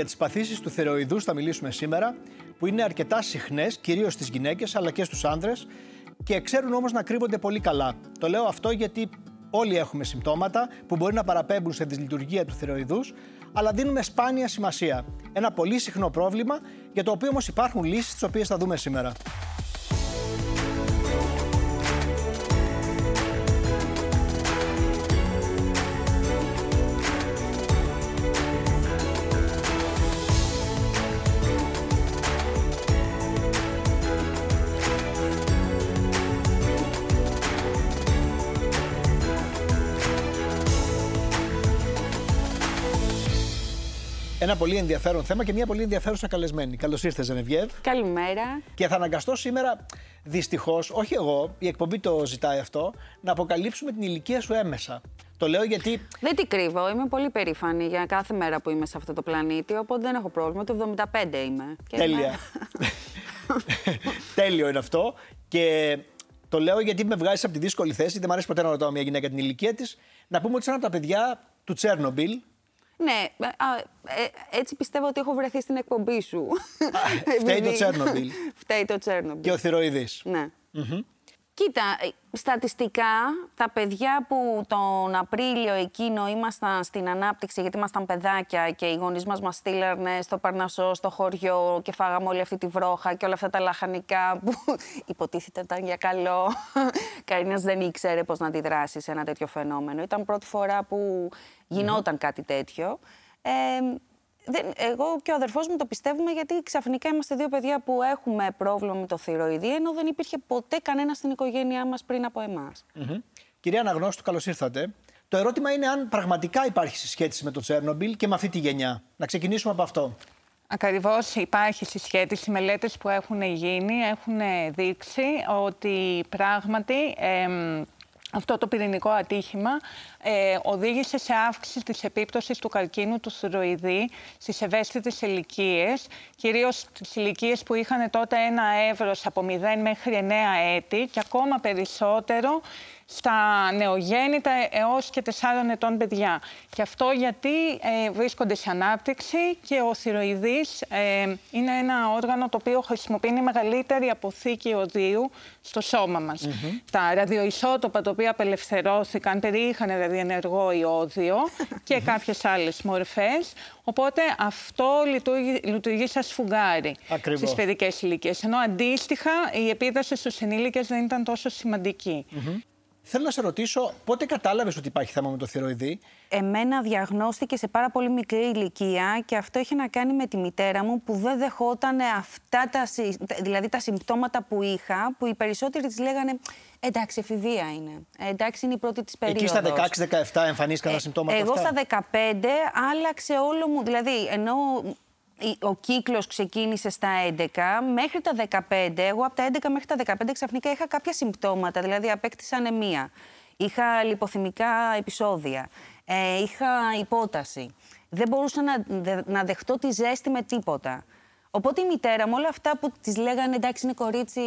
Για τις παθήσεις του θηροειδού θα μιλήσουμε σήμερα, που είναι αρκετά συχνές, κυρίως στις γυναίκες αλλά και στους άνδρες, και ξέρουν όμως να κρύβονται πολύ καλά. Το λέω αυτό γιατί όλοι έχουμε συμπτώματα που μπορεί να παραπέμπουν σε δυσλειτουργία του θηροειδού, αλλά δίνουμε σπάνια σημασία. Ένα πολύ συχνό πρόβλημα για το οποίο όμως υπάρχουν λύσεις, τις οποίες θα δούμε σήμερα. Ένα πολύ ενδιαφέρον θέμα και μια πολύ ενδιαφέρουσα καλεσμένη. Καλώς ήρθες, Ζενεβιέβ. Καλημέρα. Και θα αναγκαστώ σήμερα, δυστυχώς, όχι εγώ, η εκπομπή το ζητάει αυτό, να αποκαλύψουμε την ηλικία σου έμεσα. Το λέω γιατί. Δεν την κρύβω. Είμαι πολύ περήφανη για κάθε μέρα που είμαι σε αυτό το πλανήτη. Οπότε δεν έχω πρόβλημα. Το 75 είμαι. Τέλεια. Τέλειο είναι αυτό. Και το λέω γιατί με βγάζεις από τη δύσκολη θέση. Δεν μου αρέσει ποτέ να ρωτάω μια γυναίκα την ηλικία της. Να πούμε ότι σαν από τα παιδιά του Τσέρνομπιλ, ναι, ε, έτσι πιστεύω ότι έχω βρεθεί στην εκπομπή σου. Φταίει το Τσέρνομπιλ. Φταίει το Τσέρνομπιλ. Και ο θηροειδής. Ναι. Κοίτα, ε, στατιστικά τα παιδιά που τον Απρίλιο εκείνο ήμασταν στην ανάπτυξη γιατί ήμασταν παιδάκια και οι γονείς μας μας στείλανε στο Παρνασό, στο χωριό και φάγαμε όλη αυτή τη βρόχα και όλα αυτά τα λαχανικά που υποτίθεται ήταν για καλό. Κανένας δεν ήξερε πώς να αντιδράσει σε ένα τέτοιο φαινόμενο. Ήταν πρώτη φορά που γινόταν κάτι τέτοιο. Ε, δεν, εγώ και ο αδερφός μου το πιστεύουμε γιατί ξαφνικά είμαστε δύο παιδιά που έχουμε πρόβλημα με το θηροειδή ενώ δεν υπήρχε ποτέ κανένα στην οικογένειά μας πριν από εμάς. Mm-hmm. Κυρία Αναγνώστου, καλώς ήρθατε. Το ερώτημα είναι αν πραγματικά υπάρχει συσχέτιση με το Τσέρνομπιλ και με αυτή τη γενιά. Να ξεκινήσουμε από αυτό. Ακριβώς υπάρχει συσχέτιση. Οι μελέτες που έχουν γίνει έχουν δείξει ότι πράγματι αυτό το πυρηνικό ατύχημα ε, οδήγησε σε αύξηση της επίπτωσης του καρκίνου του θηροειδή στις ευαίσθητες ηλικίες, κυρίως στις ηλικίες που είχαν τότε ένα εύρος από 0 μέχρι 9 έτη και ακόμα περισσότερο στα νεογέννητα έως και 4 ετών παιδιά. Και αυτό γιατί ε, βρίσκονται σε ανάπτυξη και ο θηροειδής ε, είναι ένα όργανο το οποίο χρησιμοποιεί μεγαλύτερη αποθήκη οδείου στο σώμα μας. Τα ραδιοϊσότοπα τα οποία απελευθερώθηκαν περιείχαν ραδιενεργό ιόδιο και κάποιες άλλες μορφές. Οπότε αυτό λειτουργεί, λειτουργεί σαν σφουγγάρι στις παιδικές ηλικίες. Ενώ αντίστοιχα η επίδραση στους ενήλικες δεν ήταν τόσο σημαντική. Θέλω να σε ρωτήσω πότε κατάλαβες ότι υπάρχει θέμα με το θηροειδή. Εμένα διαγνώστηκε σε πάρα πολύ μικρή ηλικία και αυτό είχε να κάνει με τη μητέρα μου που δεν δεχόταν αυτά τα, δηλαδή τα συμπτώματα που είχα, που οι περισσότεροι της λέγανε Εντάξει, εφηβεία είναι. Εντάξει, είναι η πρώτη της περίοδο. Εκεί στα 16-17 εμφανίστηκαν τα ε, συμπτώματα. Εγώ αυτά; στα 15 άλλαξε όλο μου. Δηλαδή, ενώ ο κύκλος ξεκίνησε στα 11 μέχρι τα 15. Εγώ από τα 11 μέχρι τα 15 ξαφνικά είχα κάποια συμπτώματα, δηλαδή απέκτησα ανεμία. Είχα λιποθυμικά επεισόδια. Ε, είχα υπόταση. Δεν μπορούσα να, να δεχτώ τη ζέστη με τίποτα. Οπότε η μητέρα μου όλα αυτά που της λέγανε εντάξει είναι κορίτσι,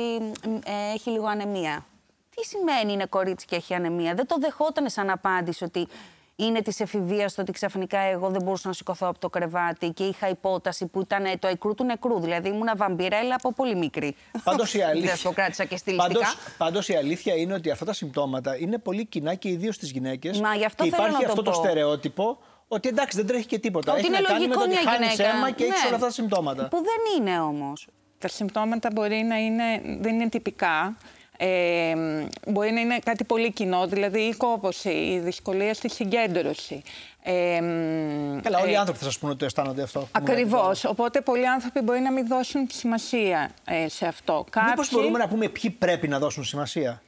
ε, έχει λίγο ανεμία. Τι σημαίνει είναι κορίτσι και έχει ανεμία; Δεν το δεχόταν σαν απάντηση ότι είναι της εφηβείας το ότι ξαφνικά εγώ δεν μπορούσα να σηκωθώ από το κρεβάτι και είχα υπόταση που ήταν το εκρού του νεκρού. Δηλαδή ήμουν βαμπιρέλα από πολύ μικρή. Πάντως η αλήθεια. Δεν το κράτησα και Πάντως, η αλήθεια είναι ότι αυτά τα συμπτώματα είναι πολύ κοινά και ιδίως στις γυναίκες. Μα γι' αυτό και υπάρχει αυτό το, το στερεότυπο ότι εντάξει δεν τρέχει και τίποτα. Ότι έχει είναι να κάνει με το ότι χάνει αίμα και ναι. έχει όλα αυτά τα συμπτώματα. Που δεν είναι όμως. Τα συμπτώματα μπορεί να είναι, δεν είναι τυπικά. Ε, μπορεί να είναι κάτι πολύ κοινό, δηλαδή η κόπωση, η δυσκολία στη συγκέντρωση. Ε, Καλά, όλοι οι άνθρωποι θα σας πούνε ότι αισθάνονται αυτό. Ακριβώς. Οπότε πολλοί άνθρωποι μπορεί να μην δώσουν σημασία ε, σε αυτό. Μήπως μπορούμε να πούμε ποιοι πρέπει να δώσουν σημασία;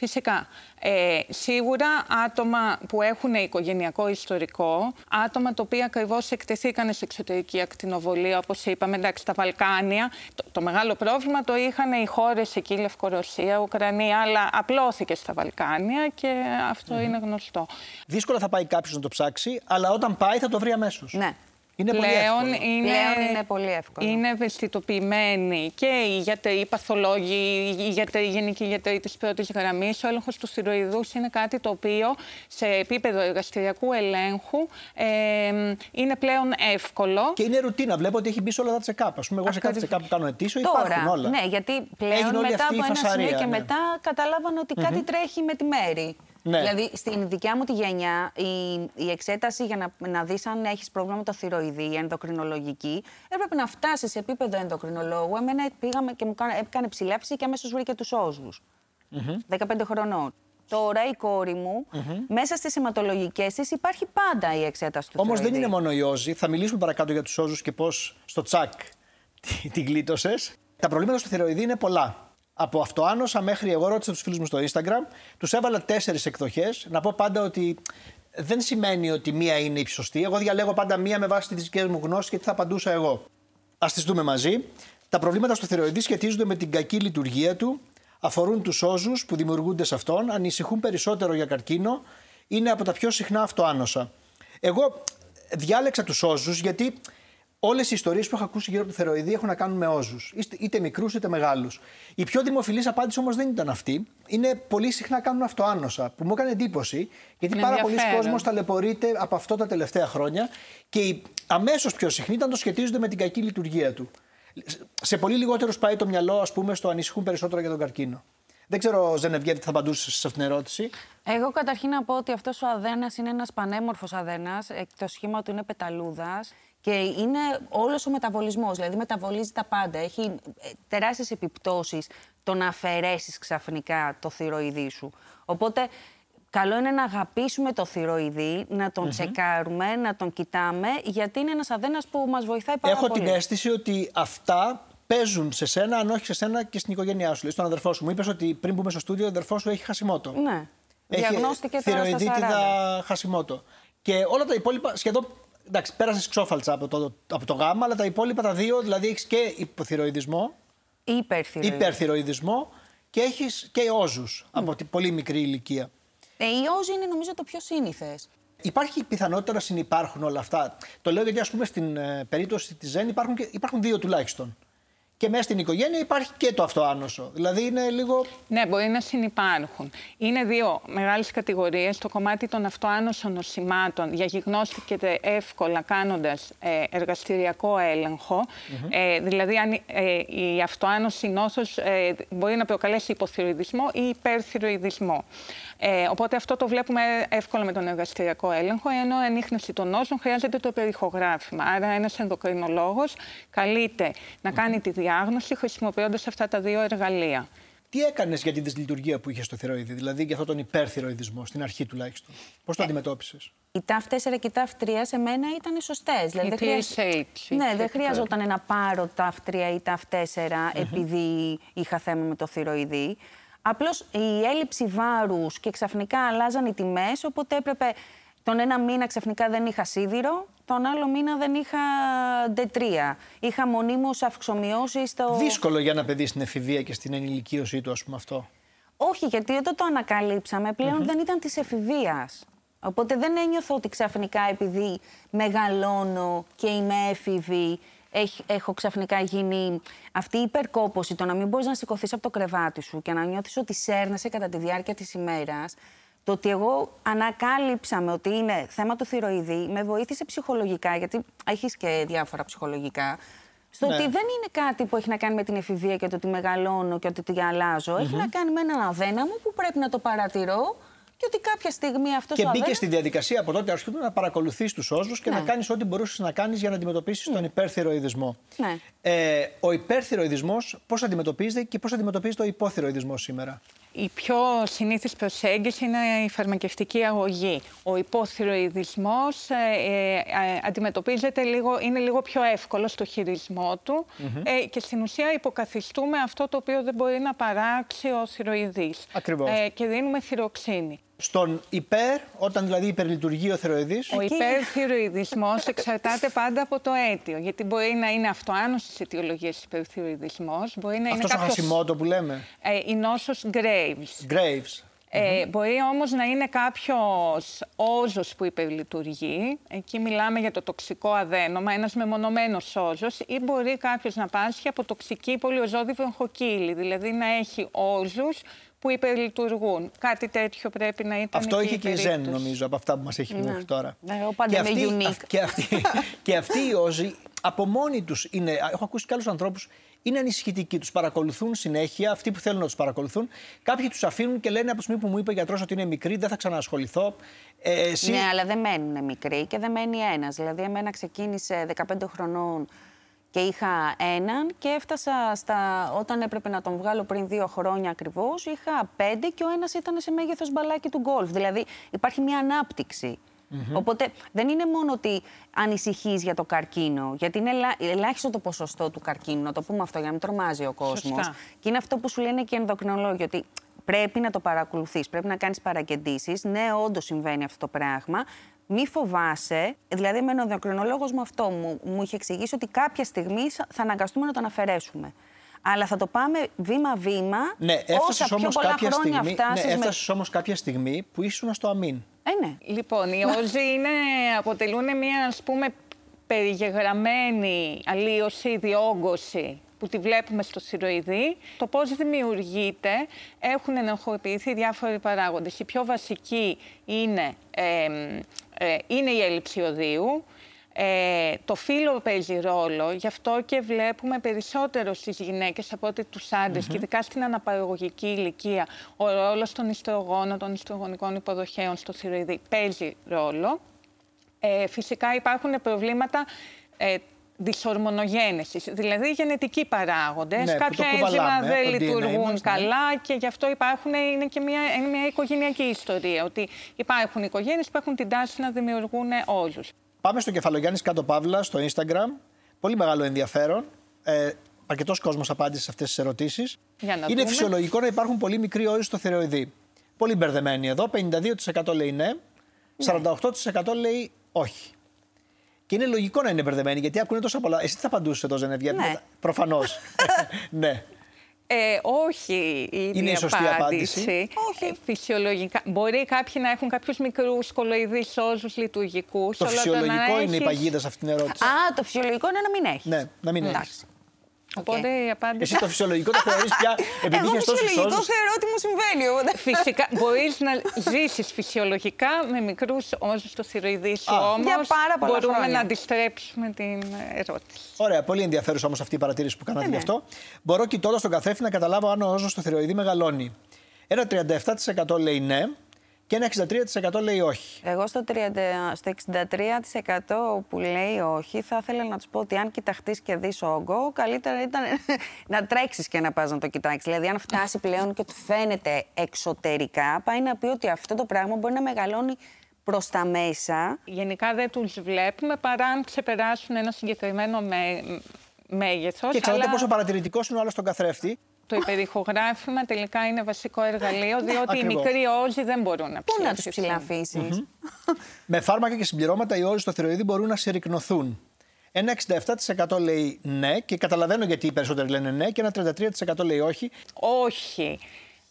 Φυσικά. Ε, σίγουρα άτομα που έχουν οικογενειακό ιστορικό, άτομα τα οποία ακριβώς εκτεθήκαν σε εξωτερική ακτινοβολία, όπως είπαμε, εντάξει, στα Βαλκάνια. Το, μεγάλο πρόβλημα το είχαν οι χώρες εκεί, Λευκορωσία, Ουκρανία, αλλά απλώθηκε στα Βαλκάνια και αυτό είναι γνωστό. Δύσκολα θα πάει κάποιος να το ψάξει, αλλά όταν πάει θα το βρει αμέσως. Ναι. Είναι πολύ πλέον εύκολο. είναι, Πλέον είναι πολύ εύκολο. Είναι ευαισθητοποιημένοι και οι γιατροί, οι παθολόγοι, οι γιατροί, οι γενικοί γιατροί της πρώτης γραμμής. Ο έλεγχος του θηροειδού είναι κάτι το οποίο σε επίπεδο εργαστηριακού ελέγχου ε, είναι πλέον εύκολο. Και είναι ρουτίνα. Βλέπω ότι έχει μπει σε όλα τα check-up. Α πούμε, εγώ σε κάθε Ακριβώς. check-up που κάνω ετήσιο υπάρχουν Τώρα, όλα. ναι, γιατί πλέον Έγινε όλη μετά αυτή η από ένα φασαρία, σημείο και ναι. μετά καταλάβαν ότι κάτι τρέχει με τη μέρη. Ναι. Δηλαδή, στην δικιά μου τη γενιά, η, η εξέταση για να, να δεις αν έχεις πρόβλημα με το θηροειδή, η ενδοκρινολογική, έπρεπε να φτάσεις σε επίπεδο ενδοκρινολόγου. Εμένα πήγαμε και μου κάνε- έκανε ψηλάφιση και αμέσως βρήκε τους όζους. 15 χρονών. Τώρα η κόρη μου, μέσα στις αιματολογικές της υπάρχει πάντα η εξέταση του Όμως δεν θηροειδή. είναι μόνο η όζη. Θα μιλήσουμε παρακάτω για τους όζου και πώς στο τσακ τη- την γλίτωσες. Τα προβλήματα στο θηροειδή είναι πολλά. Από αυτοάνοσα μέχρι εγώ ρώτησα τους φίλους μου στο Instagram, τους έβαλα τέσσερις εκδοχές. Να πω πάντα ότι δεν σημαίνει ότι μία είναι η σωστή. Εγώ διαλέγω πάντα μία με βάση τις δικές μου γνώσεις και τι θα απαντούσα εγώ. Α τις δούμε μαζί. Τα προβλήματα στο θηροειδή σχετίζονται με την κακή λειτουργία του, αφορούν τους όζους που δημιουργούνται σε αυτόν, ανησυχούν περισσότερο για καρκίνο, είναι από τα πιο συχνά αυτοάνοσα. Εγώ διάλεξα τους όζους γιατί όλες οι ιστορίες που έχω ακούσει γύρω από το θηροειδή έχουν να κάνουν με όζους, είτε μικρούς είτε μεγάλους. Η πιο δημοφιλής απάντηση όμως δεν ήταν αυτή. Είναι πολύ συχνά κάνουν αυτοάνοσα, που μου έκανε εντύπωση, γιατί Είναι πάρα πολλοί ενδιαφέρον. κόσμος ταλαιπωρείται από αυτό τα τελευταία χρόνια και η αμέσως πιο συχνή ήταν το σχετίζονται με την κακή λειτουργία του. Σε πολύ λιγότερους πάει το μυαλό, ας πούμε, στο ανησυχούν περισσότερο για τον καρκίνο. Δεν ξέρω, Ζενεβιέτη, τι θα απαντούσες σε αυτήν την ερώτηση; Εγώ καταρχήν να πω ότι αυτός ο αδένας είναι ένας πανέμορφος αδένας. ε, Το σχήμα του είναι πεταλούδας και είναι όλος ο μεταβολισμός. Δηλαδή μεταβολίζει τα πάντα. Έχει ε, τεράστιες επιπτώσεις το να αφαιρέσεις ξαφνικά το θηροειδή σου. Οπότε καλό είναι να αγαπήσουμε το θηροειδή, να τον τσεκάρουμε, να τον κοιτάμε, γιατί είναι ένας αδένας που μας βοηθάει πάρα Έχω πολύ. την αίσθηση ότι αυτά παίζουν σε σένα, αν όχι σε σένα και στην οικογένειά σου. Δηλαδή, στον αδερφό σου. Μου είπες ότι πριν μπούμε στο στούντιο, ο αδερφός σου έχει χασιμότο. Ναι. Έχει Διαγνώστηκε τώρα στα 40. θηροειδίτιδα χασιμότο. Και όλα τα υπόλοιπα σχεδόν. Εντάξει, πέρασες ξόφαλτσα από το, από το γάμμα, αλλά τα υπόλοιπα τα δύο, δηλαδή έχεις και υποθυροειδισμό, Υπερθυροειδή. υπερθυροειδισμό και έχεις και όζους από τη πολύ μικρή ηλικία. Ε, η όζη είναι νομίζω το πιο σύνηθες. Υπάρχει πιθανότητα να συνεπάρχουν όλα αυτά. Το λέω γιατί, ας πούμε, στην ε, περίπτωση της ΖΕΝ υπάρχουν, και, υπάρχουν δύο τουλάχιστον. Και μέσα στην οικογένεια υπάρχει και το αυτοάνωσο. Δηλαδή είναι λίγο. Ναι, μπορεί να συνεπάρχουν. Είναι δύο μεγάλες κατηγορίες. Το κομμάτι των αυτοάνωσων νοσημάτων διαγνώστηκε εύκολα κάνοντας ε, εργαστηριακό έλεγχο. Ε, δηλαδή, αν ε, η αυτοάνωση νόσος ε, μπορεί να προκαλέσει υποθυροειδισμό ή υπερθυροειδισμό. Ε, οπότε αυτό το βλέπουμε εύκολα με τον εργαστηριακό έλεγχο, ενώ η ανείχνευση των νόσων χρειάζεται το περιχογράφημα. Άρα ένας ενδοκρινολόγος καλείται να κάνει τη διάγνωση χρησιμοποιώντας αυτά τα δύο εργαλεία. Τι έκανες για την δυσλειτουργία που είχες στο θηροειδή, δηλαδή για αυτόν τον υπερθυροειδισμό, στην αρχή τουλάχιστον; Πώς Ε, το αντιμετώπισες; Η ΤΑΦ 4 και η ΤΑΦ 3 σε μένα ήταν σωστές. Δηλαδή, Η δεν χρειάζ- TSH, η Ναι, δεν τρίτη χρειαζόταν να πάρω ΤΑΦ 3 ή ΤΑΦ 4 επειδή είχα θέμα με το θηροειδή. Απλώς η έλλειψη βάρους και ξαφνικά αλλάζαν οι τιμές, οπότε έπρεπε τον ένα μήνα ξαφνικά δεν είχα σίδηρο, τον άλλο μήνα δεν είχα D3. Είχα μονίμως αυξομοιώσεις στο... Δύσκολο για ένα παιδί στην εφηβεία και στην ενηλικίωσή του, ας πούμε αυτό. Όχι, γιατί όταν το ανακαλύψαμε πλέον δεν ήταν της εφηβείας. Οπότε δεν ένιωθω ότι ξαφνικά επειδή μεγαλώνω και είμαι έφηβη, έχ- έχω ξαφνικά γίνει αυτή η υπερκόπωση, το να μην μπορείς να σηκωθείς από το κρεβάτι σου και να νιώθεις ότι σέρνεσαι κατά τη διάρκεια της ημέρας, το ότι εγώ ανακάλυψα με ότι είναι θέμα του θηροειδή, με βοήθησε ψυχολογικά, γιατί έχεις και διάφορα ψυχολογικά, στο Ναι. ότι δεν είναι κάτι που έχει να κάνει με την εφηβεία και το ότι μεγαλώνω και ότι τι αλλάζω. Έχει να κάνει με έναν αδέναμο που πρέπει να το παρατηρώ και ότι κάποια στιγμή αυτός Και ο μπήκε αδέναμος... στη διαδικασία από τότε αρχίδου να παρακολουθείς τους όζου και Ναι. να κάνεις ό,τι μπορούσες να κάνεις για να αντιμετωπίσεις τον υπερθυροειδισμό. Ναι. Ε, ο υπερθυροειδισμό πώς αντιμετωπίζεται και πώς αντιμετωπίζεται ο υποθυροειδισμό σήμερα; Η πιο συνήθις προσέγγιση είναι η φαρμακευτική αγωγή. Ο υποθυροειδισμός ε, ε, ε, αντιμετωπίζεται λίγο, είναι λίγο πιο εύκολος στο χειρισμό του ε, και στην ουσία υποκαθιστούμε αυτό το οποίο δεν μπορεί να παράξει ο θυροειδής. Ακριβώς. Ε, και δίνουμε θυροξίνη. Στον υπέρ, όταν δηλαδή υπερλειτουργεί ο θηροειδής, Ο Εκεί- υπερθυροειδισμός εξαρτάται πάντα από το αίτιο. Γιατί μπορεί να είναι αυτοάνωσης αιτιολογίας υπερθυροειδισμός, μπορεί να είναι αυτός ο κάποιος, χασιμότο που λέμε, ε, η νόσος Graves. Graves. Ε, μπορεί όμως να είναι κάποιος όζος που υπερλειτουργεί. Εκεί μιλάμε για το τοξικό αδένομα, ένας μεμονωμένος όζος. Ή μπορεί κάποιος να πάσχει από τοξική πολυοζώδη βροχοκύλη, δηλαδή να έχει όζους που υπερλειτουργούν. Κάτι τέτοιο πρέπει να ήταν. Αυτό είχε και η Ζεν, νομίζω, από αυτά που μας έχει πει μέχρι τώρα. Ναι, εγώ πάντα και, είμαι αυτή, και, αυτή, και αυτοί οι όζοι από μόνοι τους είναι. Έχω ακούσει και άλλους ανθρώπους είναι ανησυχητικοί. Τους παρακολουθούν συνέχεια, αυτοί που θέλουν να τους παρακολουθούν. Κάποιοι τους αφήνουν και λένε από τη στιγμή που μου είπε ο γιατρός ότι είναι μικρή, δεν θα ξανασχοληθώ. Ε, εσύ... Ναι, αλλά δεν μένουν μικροί και δεν μένει ένας. Δηλαδή, εμένα ξεκίνησε 15 χρονών και είχα έναν και έφτασα στα... όταν έπρεπε να τον βγάλω πριν δύο χρόνια ακριβώς. Είχα πέντε και ο ένας ήταν σε μέγεθος μπαλάκι του γκολφ. Δηλαδή υπάρχει μια ανάπτυξη. Οπότε δεν είναι μόνο ότι ανησυχείς για το καρκίνο, γιατί είναι ελάχιστο το ποσοστό του καρκίνου, να το πούμε αυτό για να μην τρομάζει ο κόσμος. Και είναι αυτό που σου λένε και οι ενδοκρινολόγοι, ότι πρέπει να το παρακολουθείς, πρέπει να κάνεις παρακεντήσει. Ναι, όντως συμβαίνει αυτό το πράγμα. Μη φοβάσαι. Δηλαδή, με ο ενδοκρινολόγος μου αυτό μου, μου είχε εξηγήσει ότι κάποια στιγμή θα αναγκαστούμε να το αναφερέσουμε. Αλλά θα το πάμε βήμα-βήμα. Ναι, έφτασες όμως κάποια, στιγμή, ναι, έφτασες όμως κάποια στιγμή που ήσουν στο αμήν. Ε, ναι. Λοιπόν, οι όζοι είναι, αποτελούν μια ας πούμε περιγεγραμμένη αλλίωση, διόγκωση που τη βλέπουμε στο σιροειδή. Το πώς δημιουργείται έχουν ενοχοποιηθεί διάφοροι παράγοντες. Η πιο βασική είναι, ε, είναι η έλλειψη οδείου. Ε, το φύλλο παίζει ρόλο, γι' αυτό και βλέπουμε περισσότερο στις γυναίκες από ότι τους άντρες και ειδικά στην αναπαραγωγική ηλικία ο ρόλος των ιστρογόνων, των ιστρογονικών υποδοχέων στο θηροειδή παίζει ρόλο. Ε, φυσικά υπάρχουν προβλήματα ε, δυσορμονογένεσης, δηλαδή γενετικοί παράγοντες. Ναι, Κάποια ένζημα δεν λειτουργούν ναι. καλά και γι' αυτό υπάρχουν, είναι και μια, είναι μια οικογενειακή ιστορία, ότι υπάρχουν οικογένειες που έχουν την τάση να δημιουργούν όλους. Πάμε στο κεφαλογιάννη κάτω παύλα στο Instagram. Πολύ μεγάλο ενδιαφέρον. Ε, Αρκετός κόσμος απάντησε σε αυτές τις ερωτήσεις. Είναι δούμε. φυσιολογικό να υπάρχουν πολύ μικροί όροι στο θηροειδή. Πολύ μπερδεμένοι εδώ. 52% λέει ναι, 48% λέει όχι. Και είναι λογικό να είναι μπερδεμένοι γιατί ακούνε τόσα πολλά. Εσύ τι θα απαντούσες εδώ, Ζενεβιά. Ναι. Προφανώς. ναι. Ε, όχι η Είναι η σωστή απάντηση. Όχι. Ε, φυσιολογικά. Μπορεί κάποιοι να έχουν κάποιους μικρούς κολοειδεί όζους λειτουργικούς. Το φυσιολογικό είναι η παγίδα σε αυτήν την ερώτηση. Α, το φυσιολογικό είναι να μην έχεις. Ναι, να μην έχεις. Οπότε η απάντηση. Εσύ το φυσιολογικό το θεωρείς πια. Επειδή Εγώ φυσιολογικό θεωρώ ότι μου συμβαίνει. Οπότε... Φυσικά μπορείς να ζήσεις φυσιολογικά με μικρούς όζου στο θηροειδή σου. Όμως μπορούμε χρόνια. να αντιστρέψουμε την ερώτηση. Ωραία, πολύ ενδιαφέρουσα όμως αυτή η παρατήρηση που κάνατε ναι, γι' αυτό. Ναι. Μπορώ κοιτώντας τον καθρέφτη να καταλάβω αν ο όζος στο θηροειδή μεγαλώνει. Ένα 37% λέει ναι, και ένα 63% λέει όχι. Εγώ στο, 30, στο 63% που λέει όχι, θα ήθελα να τους πω ότι αν κοιταχτείς και δεις όγκο, καλύτερα ήταν να τρέξεις και να πας να το κοιτάξεις. Δηλαδή, αν φτάσει πλέον και του φαίνεται εξωτερικά, πάει να πει ότι αυτό το πράγμα μπορεί να μεγαλώνει προς τα μέσα. Γενικά δεν τους βλέπουμε παρά αν ξεπεράσουν ένα συγκεκριμένο με... μέγεθος. Και ξέρετε αλλά... πόσο παρατηρητικός είναι ο άλλος στον καθρέφτη; Το υπερηχογράφημα τελικά είναι βασικό εργαλείο, διότι οι μικροί όζοι δεν μπορούν να ψηλαφίσουν. Πού να τους ψηλαφίσεις; Με φάρμακα και συμπληρώματα οι όζοι στο θηροειδή μπορούν να συρρυκνωθούν. Ένα 67% λέει ναι και καταλαβαίνω γιατί οι περισσότεροι λένε ναι και ένα 33% λέει όχι. Όχι.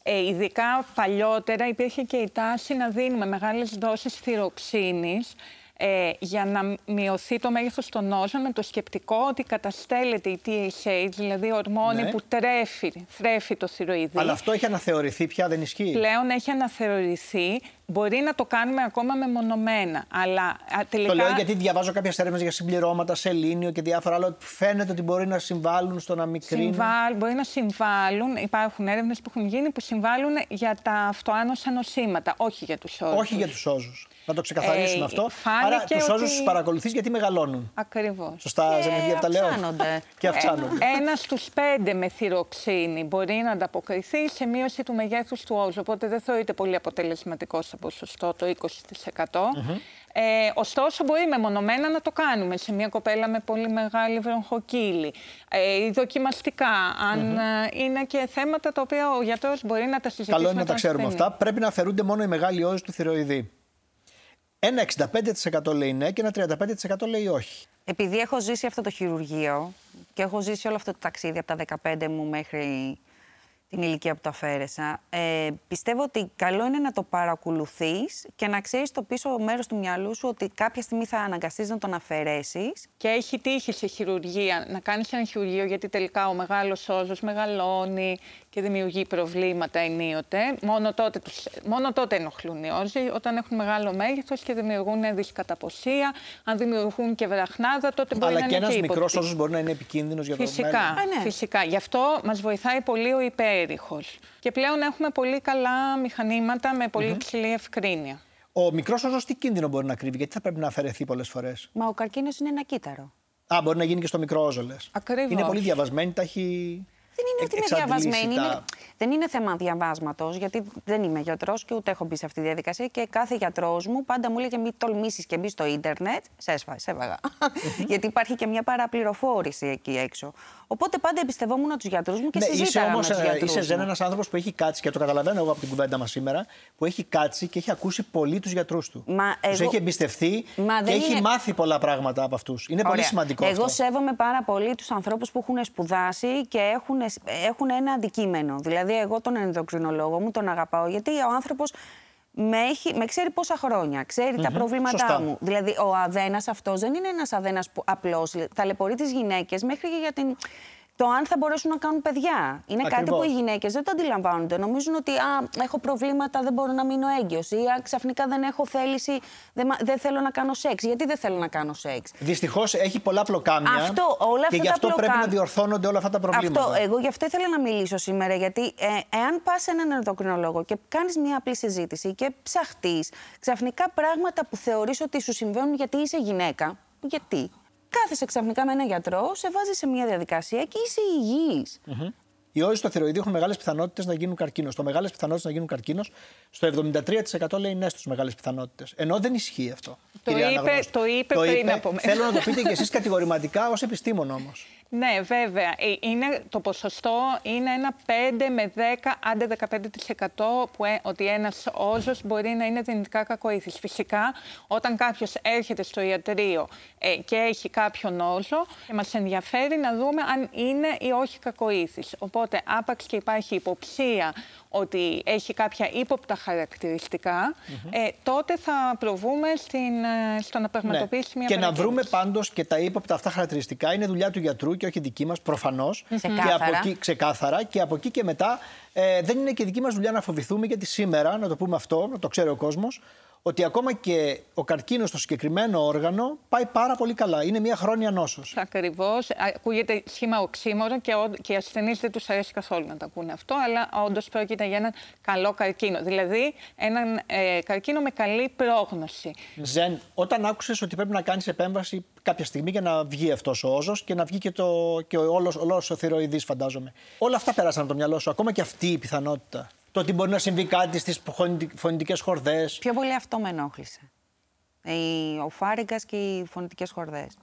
Ε, ειδικά παλιότερα υπήρχε και η τάση να δίνουμε μεγάλες δόσεις θυροξίνης ε, για να μειωθεί το μέγεθος των νόσων με το σκεπτικό ότι καταστέλλεται η TSH, δηλαδή ορμόνη ναι. που τρέφει, θρέφει το θηροειδή. Αλλά αυτό έχει αναθεωρηθεί πια, δεν ισχύει; Πλέον έχει αναθεωρηθεί. Μπορεί να το κάνουμε ακόμα μεμονωμένα. Αλλά τελικά... Το λέω γιατί διαβάζω κάποιες έρευνες για συμπληρώματα, σελήνιο και διάφορα άλλα. Φαίνεται ότι μπορεί να συμβάλλουν στο να μικρύνουν. Συμβάλ, μπορεί να συμβάλλουν. Υπάρχουν έρευνες που έχουν γίνει που συμβάλλουν για τα αυτοάνωσα νοσήματα, όχι για τους όζους. Όχι για τους όζους. Να το ξεκαθαρίσουμε ε, αυτό. Άρα τους όζου ότι... του παρακολουθείς γιατί μεγαλώνουν; Ακριβώς. Σωστά, και Ζενεβία, τα λέω. Αυξάνονται. και αυξάνονται. Ε, ένας στους πέντε με θυροξίνη μπορεί να ανταποκριθεί σε μείωση του μεγέθους του όζου. Οπότε δεν θεωρείται πολύ αποτελεσματικός σε ποσοστό το 20%. Ε, ωστόσο, μπορεί μεμονωμένα να το κάνουμε σε μια κοπέλα με πολύ μεγάλη βροχοκύλη. Ε, δοκιμαστικά, αν mm-hmm. είναι και θέματα τα οποία ο γιατρός μπορεί να τα συζητήσει. Καλό είναι να τα ξέρουμε αυτά. Πρέπει να αφαιρούνται μόνο οι μεγάλοι όζοι του θηροειδή. Ένα 65% λέει ναι και ένα 35% λέει όχι. Επειδή έχω ζήσει αυτό το χειρουργείο και έχω ζήσει όλο αυτό το ταξίδι από τα 15 μου μέχρι την ηλικία που το αφαίρεσα. Ε, πιστεύω ότι καλό είναι να το παρακολουθείς και να ξέρεις το πίσω μέρος του μυαλού σου ότι κάποια στιγμή θα αναγκαστείς να τον αφαιρέσεις. Και έχει τύχει σε χειρουργία να κάνεις ένα χειρουργείο γιατί τελικά ο μεγάλος όζος μεγαλώνει και δημιουργεί προβλήματα ενίοτε. Μόνο τότε, τους, μόνο τότε ενοχλούν οι όζοι, όταν έχουν μεγάλο μέγεθος και δημιουργούν δυσκαταποσία. Αν δημιουργούν και βραχνάδα, τότε μπορεί Αλλά να και είναι ένας και μικρός υποτίθεται. όσο μπορεί να είναι επικίνδυνος για το Φυσικά, μέλλον. ναι. φυσικά. Γι' αυτό μας βοηθάει πολύ ο υπέρηχος. Και πλέον έχουμε πολύ καλά μηχανήματα με πολυ ψηλή ευκρίνεια. Ο μικρός όζος τι κίνδυνο μπορεί να κρύβει, γιατί θα πρέπει να αφαιρεθεί πολλές φορές; Μα ο καρκίνος είναι ένα κύτταρο. Α, μπορεί να γίνει και στο μικρό όζο, λες. Ακριβώς. Είναι πολύ διαβασμένη, τα έχει. Δεν είναι ότι είναι εξαντλήσει διαβασμένη. τα- Είναι... Δεν είναι θέμα διαβάσματος, γιατί δεν είμαι γιατρός και ούτε έχω μπει σε αυτή τη διαδικασία. Και κάθε γιατρός μου πάντα μου έλεγε: Μην τολμήσεις και μπει στο ίντερνετ. Σε έσφασε, έβαγα. γιατί υπάρχει και μια παραπληροφόρηση εκεί έξω. Οπότε πάντα εμπιστευόμουν τους γιατρούς μου και Ναι, είσαι συζήταγα όμως με τους γιατρούς είσαι μου. ένας άνθρωπος που έχει κάτσει και το καταλαβαίνω εγώ από την κουβέντα μας σήμερα, που έχει κάτσει και έχει ακούσει πολύ τους γιατρούς του. Μα Τους εγώ- έχει εμπιστευτεί Μα και δεν έχει είναι- μάθει πολλά πράγματα από αυτούς. Είναι πολύ Ωραία. σημαντικό Εγώ αυτό. σέβομαι πάρα πολύ τους ανθρώπους που έχουν σπουδάσει και έχουν, έχουν ένα αντικείμενο. Δηλαδή, εγώ τον ενδοκρινολόγο μου τον αγαπάω, γιατί ο άνθρωπος με, έχει, με ξέρει πόσα χρόνια, ξέρει τα προβλήματά Σωστά. μου. Δηλαδή, ο αδένας αυτός δεν είναι ένας αδένας που απλώς ταλαιπωρεί τις γυναίκες μέχρι και για την. Το αν θα μπορέσουν να κάνουν παιδιά. Είναι κάτι Ακριβώς. που οι γυναίκες δεν το αντιλαμβάνονται. Νομίζουν ότι α, έχω προβλήματα, δεν μπορώ να μείνω έγκυος. Ή α, ξαφνικά δεν έχω θέληση, δεν, μα- δεν θέλω να κάνω σεξ. Γιατί δεν θέλω να κάνω σεξ; Δυστυχώς έχει πολλά πλοκάμια. Αυτό, όλα και αυτά γι' τα αυτό πρέπει πλοκάμια. να διορθώνονται όλα αυτά τα προβλήματα. Αυτό, εγώ γι' αυτό ήθελα να μιλήσω σήμερα, γιατί ε, εάν πας σε έναν ενδοκρινολόγο και κάνεις μια απλή συζήτηση και ψαχτείς ξαφνικά πράγματα που θεωρείς ότι σου συμβαίνουν γιατί είσαι γυναίκα. Γιατί; Κάθεσαι ξαφνικά με έναν γιατρό, σε βάζει σε μια διαδικασία και είσαι υγιής. Οι όζοι στο θηροειδή έχουν μεγάλες πιθανότητες να γίνουν καρκίνος. Το μεγάλες πιθανότητες να γίνουν καρκίνος, στο 73% λέει ναι στους μεγάλες πιθανότητες. Ενώ δεν ισχύει αυτό. Το κυρία είπε- Αναγνώστη. το είπε πριν από μένα. Θέλω να το πείτε και εσείς κατηγορηματικά ως επιστήμον όμως. Ναι, βέβαια. Ε, Είναι, το ποσοστό είναι ένα 5 με 10, άντε 15% που ε, ότι ένας όζος μπορεί να είναι δυνητικά κακοήθης. Φυσικά, όταν κάποιος έρχεται στο ιατρείο ε, και έχει κάποιον όζο, ε, μας ενδιαφέρει να δούμε αν είναι ή όχι κακοήθης. Οπότε, άπαξ και υπάρχει υποψία ότι έχει κάποια ύποπτα χαρακτηριστικά, ε, τότε θα προβούμε στην, ε, στο να πραγματοποιήσει μια Ναι. Και να παρακίνηση. βρούμε πάντως και τα ύποπτα αυτά χαρακτηριστικά είναι δουλειά του γιατρού και όχι δική μας, προφανώς. Και Ξεκάθαρα. από εκεί, ξεκάθαρα. Και από εκεί και μετά ε, δεν είναι και δική μας δουλειά να φοβηθούμε, γιατί σήμερα, να το πούμε αυτό, να το ξέρει ο κόσμος, ότι ακόμα και ο καρκίνος στο συγκεκριμένο όργανο πάει πάρα πολύ καλά. Είναι μια χρόνια νόσος. Ακριβώς. Ακούγεται σχήμα οξύμορο και, ο- και οι ασθενείς δεν τους αρέσει καθόλου να το ακούνε αυτό, αλλά όντως πρόκειται για έναν καλό καρκίνο. Δηλαδή, έναν ε, καρκίνο με καλή πρόγνωση. Ζεν, όταν άκουσες ότι πρέπει να κάνεις επέμβαση κάποια στιγμή για να βγει αυτός ο όζος και να βγει και, το, και ο, όλος, όλος ο θηροειδής, φαντάζομαι. Όλα αυτά πέρασαν από το μυαλό σου, ακόμα και αυτή η πιθανότητα; Το ότι μπορεί να συμβεί κάτι στις φωνητικές χορδές. Πιο πολύ αυτό με ενόχλησε. Η- Ο φάριγγας και οι φωνητικές χορδές.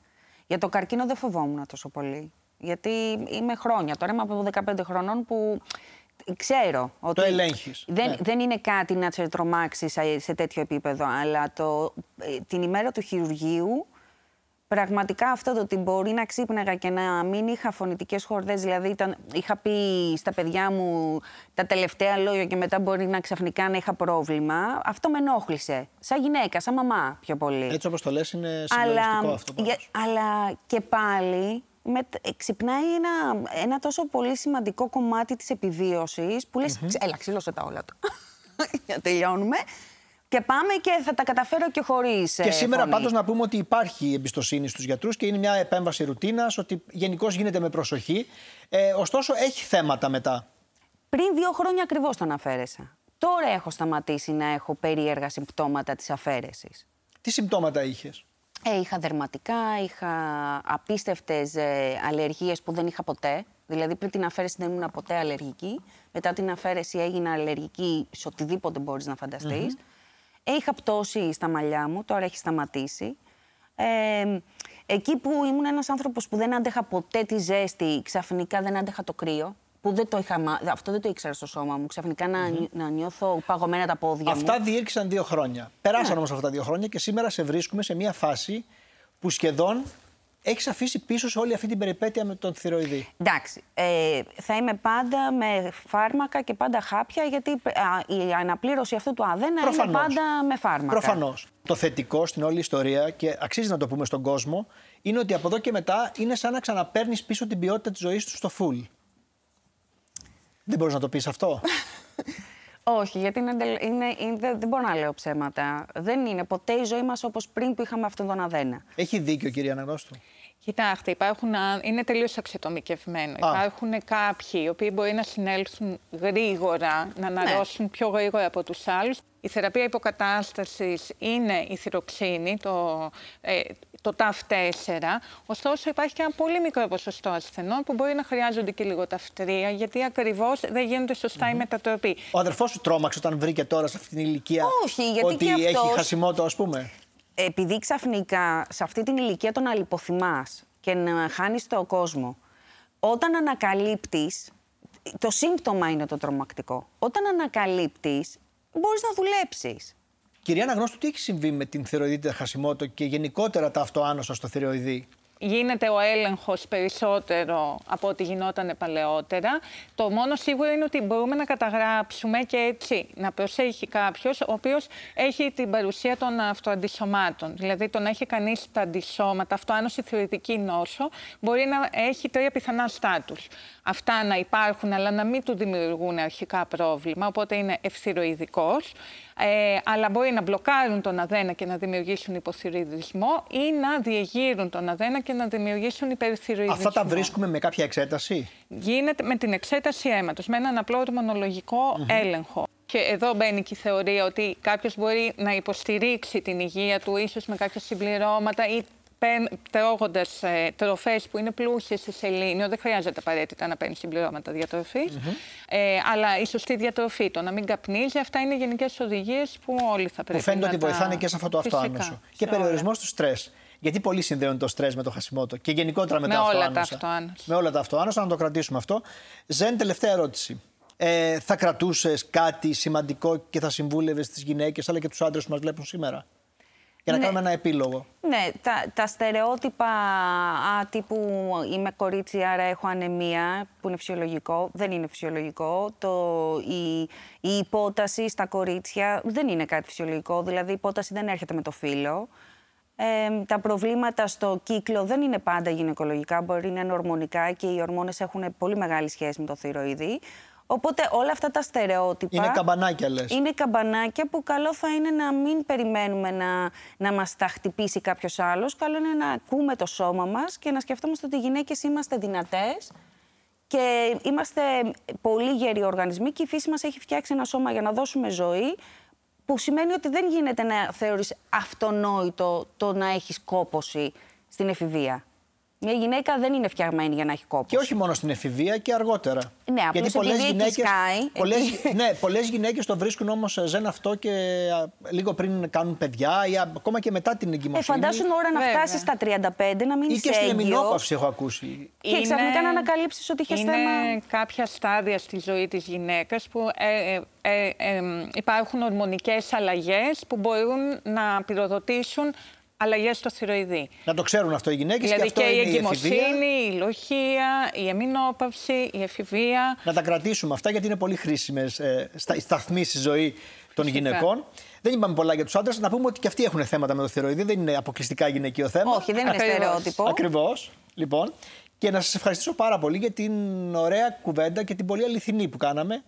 Για το καρκίνο δεν φοβόμουν τόσο πολύ. Γιατί είμαι χρόνια. Τώρα είμαι από 15 χρονών που ξέρω ότι. ελέγχεις, Δεν, ναι. δεν είναι κάτι να σε τρομάξει σε, σε τέτοιο επίπεδο. Αλλά το, ε, την ημέρα του χειρουργείου Πραγματικά αυτό το ότι μπορεί να ξύπναγα και να μην είχα φωνητικές χορδές, δηλαδή ήταν, είχα πει στα παιδιά μου τα τελευταία λόγια και μετά μπορεί να ξαφνικά να είχα πρόβλημα, αυτό με ενόχλησε. Σαν γυναίκα, σαν μαμά πιο πολύ. Έτσι όπως το λες είναι συγκλονιστικό αυτό. πάντως. για- αλλά και πάλι με, ε, ξυπνάει ένα, ένα τόσο πολύ σημαντικό κομμάτι της επιβίωσης που λες, «Ξε- έλα ξύλωσε τα όλα του. Για τελειώνουμε. Και πάμε και θα τα καταφέρω και χωρίς Και ε, σήμερα φωνή. πάντως να πούμε ότι υπάρχει εμπιστοσύνη στους γιατρούς και είναι μια επέμβαση ρουτίνας, ότι γενικώς γίνεται με προσοχή. Ε, ωστόσο έχει θέματα μετά. Πριν δύο χρόνια ακριβώς τον αφαίρεσα. Τώρα έχω σταματήσει να έχω περίεργα συμπτώματα της αφαίρεσης. Τι συμπτώματα είχες; Ε, είχα δερματικά, είχα απίστευτες ε, αλλεργίες που δεν είχα ποτέ. Δηλαδή πριν την αφαίρεση δεν ήμουν ποτέ αλλεργική. Μετά την αφαίρεση έγινα αλλεργική σε οτιδήποτε μπορείς να φανταστείς. Ε, είχα πτώση στα μαλλιά μου, τώρα έχει σταματήσει. Ε, εκεί που ήμουν ένας άνθρωπος που δεν άντεχα ποτέ τη ζέστη, ξαφνικά δεν άντεχα το κρύο. Που δεν το είχα, μα- αυτό δεν το ήξερα στο σώμα μου. Ξαφνικά να, νιώ- να νιώθω παγωμένα τα πόδια μου. Αυτά διήρκησαν δύο χρόνια. Περάσαν όμως αυτά τα δύο χρόνια και σήμερα σε βρίσκουμε σε μια φάση που σχεδόν έχεις αφήσει πίσω σε όλη αυτή την περιπέτεια με τον θηροειδή. Εντάξει. Ε, θα είμαι πάντα με φάρμακα και πάντα χάπια, γιατί η αναπλήρωση αυτού του αδένα είναι πάντα με φάρμακα. Προφανώς. Το θετικό στην όλη ιστορία, και αξίζει να το πούμε στον κόσμο, είναι ότι από εδώ και μετά είναι σαν να ξαναπέρνει πίσω την ποιότητα της ζωής του στο full. Δεν μπορείς να το πεις αυτό; Όχι, γιατί είναι, είναι, είναι, δεν μπορώ να λέω ψέματα. Δεν είναι ποτέ η ζωή μας όπως πριν που είχαμε αυτόν τον αδένα. Έχει δίκιο, κυρία Αναγνώστου. Κοιτάξτε, υπάρχουν, είναι τελείως αξιοτομικευμένο. Υπάρχουν κάποιοι οι οποίοι μπορεί να συνέλθουν γρήγορα, να ναι. αναρρώσουν πιο γρήγορα από τους άλλους. Η θεραπεία υποκατάστασης είναι η θυροξίνη, το, ε, το TAF4. Ωστόσο, υπάρχει και ένα πολύ μικρό ποσοστό ασθενών που μπορεί να χρειάζονται και λίγο ταυτρία, γιατί ακριβώς δεν γίνεται σωστά η μετατροπή. Ο αδερφός σου τρόμαξε όταν βρήκε τώρα σε αυτή την ηλικία Όχι, γιατί ότι και έχει χασιμότο, ας πούμε; Επειδή ξαφνικά σε αυτή την ηλικία τον αλυποθυμάς και να χάνεις το κόσμο, όταν ανακαλύπτεις. Το σύμπτωμα είναι το τρομακτικό. Όταν ανακαλύπτεις, μπορείς να δουλέψεις. Κυρία Αναγνώστου, τι έχει συμβεί με την θηροειδίτιδα χασιμότο και γενικότερα τα αυτοάνωσα στο θηροειδή γίνεται ο έλεγχος περισσότερο από ό,τι γινόταν παλαιότερα. Το μόνο σίγουρο είναι ότι μπορούμε να καταγράψουμε και έτσι να προσέχει κάποιος ο οποίος έχει την παρουσία των αυτοαντισωμάτων. Δηλαδή το να έχει κανείς τα αντισώματα, αυτοάνωση θεωρητική νόσο, μπορεί να έχει τρία πιθανά στάτους. Αυτά να υπάρχουν αλλά να μην του δημιουργούν αρχικά πρόβλημα, οπότε είναι ευθυροειδικός. Ε, αλλά μπορεί να μπλοκάρουν τον αδένα και να δημιουργήσουν υποθυροειδισμό ή να διεγείρουν τον αδένα και να δημιουργήσουν υπερθυροειδισμό. Αυτά τα βρίσκουμε με κάποια εξέταση; Γίνεται με την εξέταση αίματος, με έναν απλό έλεγχο. Και εδώ μπαίνει και η θεωρία ότι κάποιος μπορεί να υποστηρίξει την υγεία του, ίσως με κάποια συμπληρώματα ή τρώγοντας ε, τροφές που είναι πλούσιε σε σελήνιο, δεν χρειάζεται απαραίτητα να παίρνεις συμπληρώματα διατροφής. ε, αλλά η σωστή διατροφή, το να μην καπνίζει, αυτά είναι γενικές οδηγίες που όλοι θα πρέπει που φαίνεται να ότι βοηθάνε και σε αυτό το αυτοάνωσο. Και περιορισμός του στρες. Γιατί πολλοί συνδέουν το στρες με το χασιμότο και γενικότερα με, με τα όλα τα αυτοάνωσα. Με όλα τα αυτοάνωσα, να το κρατήσουμε αυτό. Ζεν, τελευταία ερώτηση. Ε, θα κρατούσες κάτι σημαντικό και θα συμβούλευες τις γυναίκες αλλά και τους άντρες που μας βλέπουν σήμερα; Για να ναι. κάνουμε ένα επίλογο. Ναι, τα, τα στερεότυπα α, τύπου είμαι κορίτσι, άρα έχω ανεμία, που είναι φυσιολογικό, δεν είναι φυσιολογικό. Το, η, η υπόταση στα κορίτσια δεν είναι κάτι φυσιολογικό, δηλαδή η υπόταση δεν έρχεται με το φύλλο. Ε, τα προβλήματα στο κύκλο δεν είναι πάντα γυναικολογικά, μπορεί να είναι ορμονικά και οι ορμόνες έχουν πολύ μεγάλη σχέση με το θηροειδή. Οπότε όλα αυτά τα στερεότυπα. Είναι καμπανάκια, λες. Είναι καμπανάκια που καλό θα είναι να μην περιμένουμε να, να μας τα χτυπήσει κάποιος άλλος. Καλό είναι να ακούμε το σώμα μας και να σκεφτόμαστε ότι οι γυναίκες είμαστε δυνατές και είμαστε πολύ γεροί οργανισμοί και η φύση μας έχει φτιάξει ένα σώμα για να δώσουμε ζωή. Που σημαίνει ότι δεν γίνεται να θεωρείς αυτονόητο το να έχεις κόποση στην εφηβεία. Μια γυναίκα δεν είναι φτιαγμένη για να έχει κόπος. Και όχι μόνο στην εφηβεία και αργότερα. Ναι, Γιατί πολλές γυναίκε. Πολλές, ναι, πολλές γυναίκες το βρίσκουν όμως ζεν αυτό και λίγο πριν κάνουν παιδιά ή ακόμα και μετά την εγκυμοσύνη. Ε, φαντάσου ώρα να φτάσει στα 35 να μην είσαι. Ή και στην εμεινόπαυση έχω ακούσει. Και είναι... ξαφνικά να ανακαλύψεις ότι είχες θέμα. Είναι κάποια στάδια στη ζωή της γυναίκας που ε, ε, ε, ε υπάρχουν ορμονικές αλλαγές που μπορούν να πυροδοτήσουν αλλαγές στο θηροειδή. Να το ξέρουν αυτό οι γυναίκες δηλαδή και αυτό και είναι η εγκυμοσύνη, η, η λοχεία, η εμεινόπαυση, η εφηβεία. Να τα κρατήσουμε αυτά γιατί είναι πολύ χρήσιμες ε, σταθμοί στη ζωή των γυναικών. Δεν είπαμε πολλά για τους άντρες. Να πούμε ότι και αυτοί έχουν θέματα με το θηροειδή. Δεν είναι αποκλειστικά γυναικείο θέμα. Όχι, δεν είναι στερεότυπο. Ακριβώς. Λοιπόν. Και να σας ευχαριστήσω πάρα πολύ για την ωραία κουβέντα και την πολύ αληθινή που κάναμε